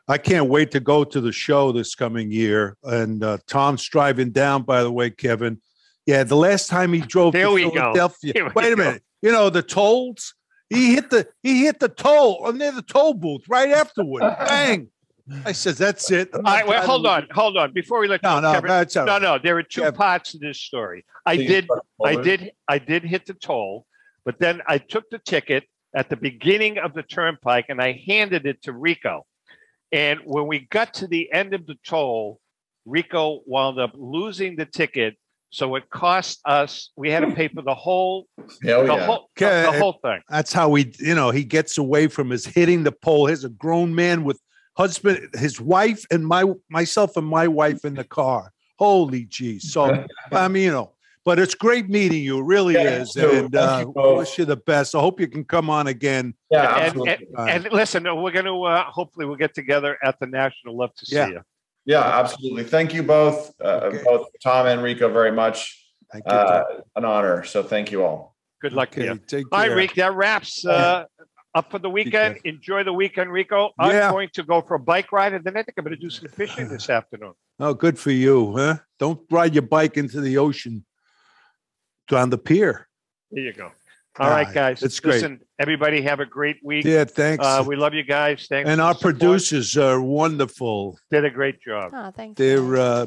I can't wait to go to the show this coming year. And uh, Tom's driving down, by the way, Kevin. Yeah, the last time he drove There to we go. Philadelphia. Wait a go. minute. You know the tolls. He hit the he hit the toll near the toll booth right afterward. Bang! I said, "That's it." I'm All not right, well, hold with on, hold on. Before we let No, go, no, Kevin, that's all no, no. There are two Kevin. parts to this story. I Please, did, I did, I did hit the toll, but then I took the ticket at the beginning of the turnpike and I handed it to Rico. And when we got to the end of the toll, Rico wound up losing the ticket. So it cost us. We had to pay for the whole, Hell the yeah. whole, the, the whole thing. That's how he, you know, he gets away from his hitting the pole. Here's a grown man with husband, his wife, and my myself and my wife in the car. Holy geez! So [laughs] I mean, you know, but it's great meeting you. It really Yeah, is, so and thank uh, you wish you the best. I hope you can come on again. Yeah, And, absolutely. and, and listen, we're going to uh, hopefully we'll get together at the national. Love to see Yeah. you. yeah, absolutely. Thank you both, uh, Okay. both Tom and Rico, very much. Thank you. Uh, an honor. So thank you all. Good luck to okay, you. take All right, care. Rick, that wraps uh, Up for the weekend. Enjoy the weekend, Rico. I'm Yeah. going to go for a bike ride, and then I think I'm going to do some fishing this afternoon. [laughs] Oh, good for you, huh? Don't ride your bike into the ocean on the pier. There you go. All right, Ah, guys. that's great. Listen, everybody have a great week. Yeah, thanks. Uh, we love you guys. Thanks. and for our support. producers are wonderful. did a great job. Oh, thanks. They're uh,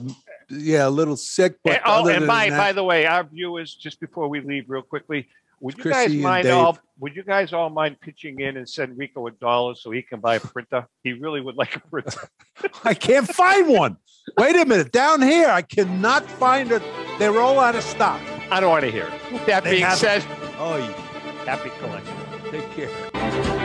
yeah, a little sick, but And, oh, and by that- by the way, our viewers, just before we leave, real quickly, would you Chrissy guys mind all? Would you guys all mind pitching in and send Rico a dollar so he can buy a printer? He really would like a printer. [laughs] I can't find one. Wait a minute, down here I cannot find it. They're all out of stock. I don't want to hear it. That They being said, Oh, yeah. happy collection. take care.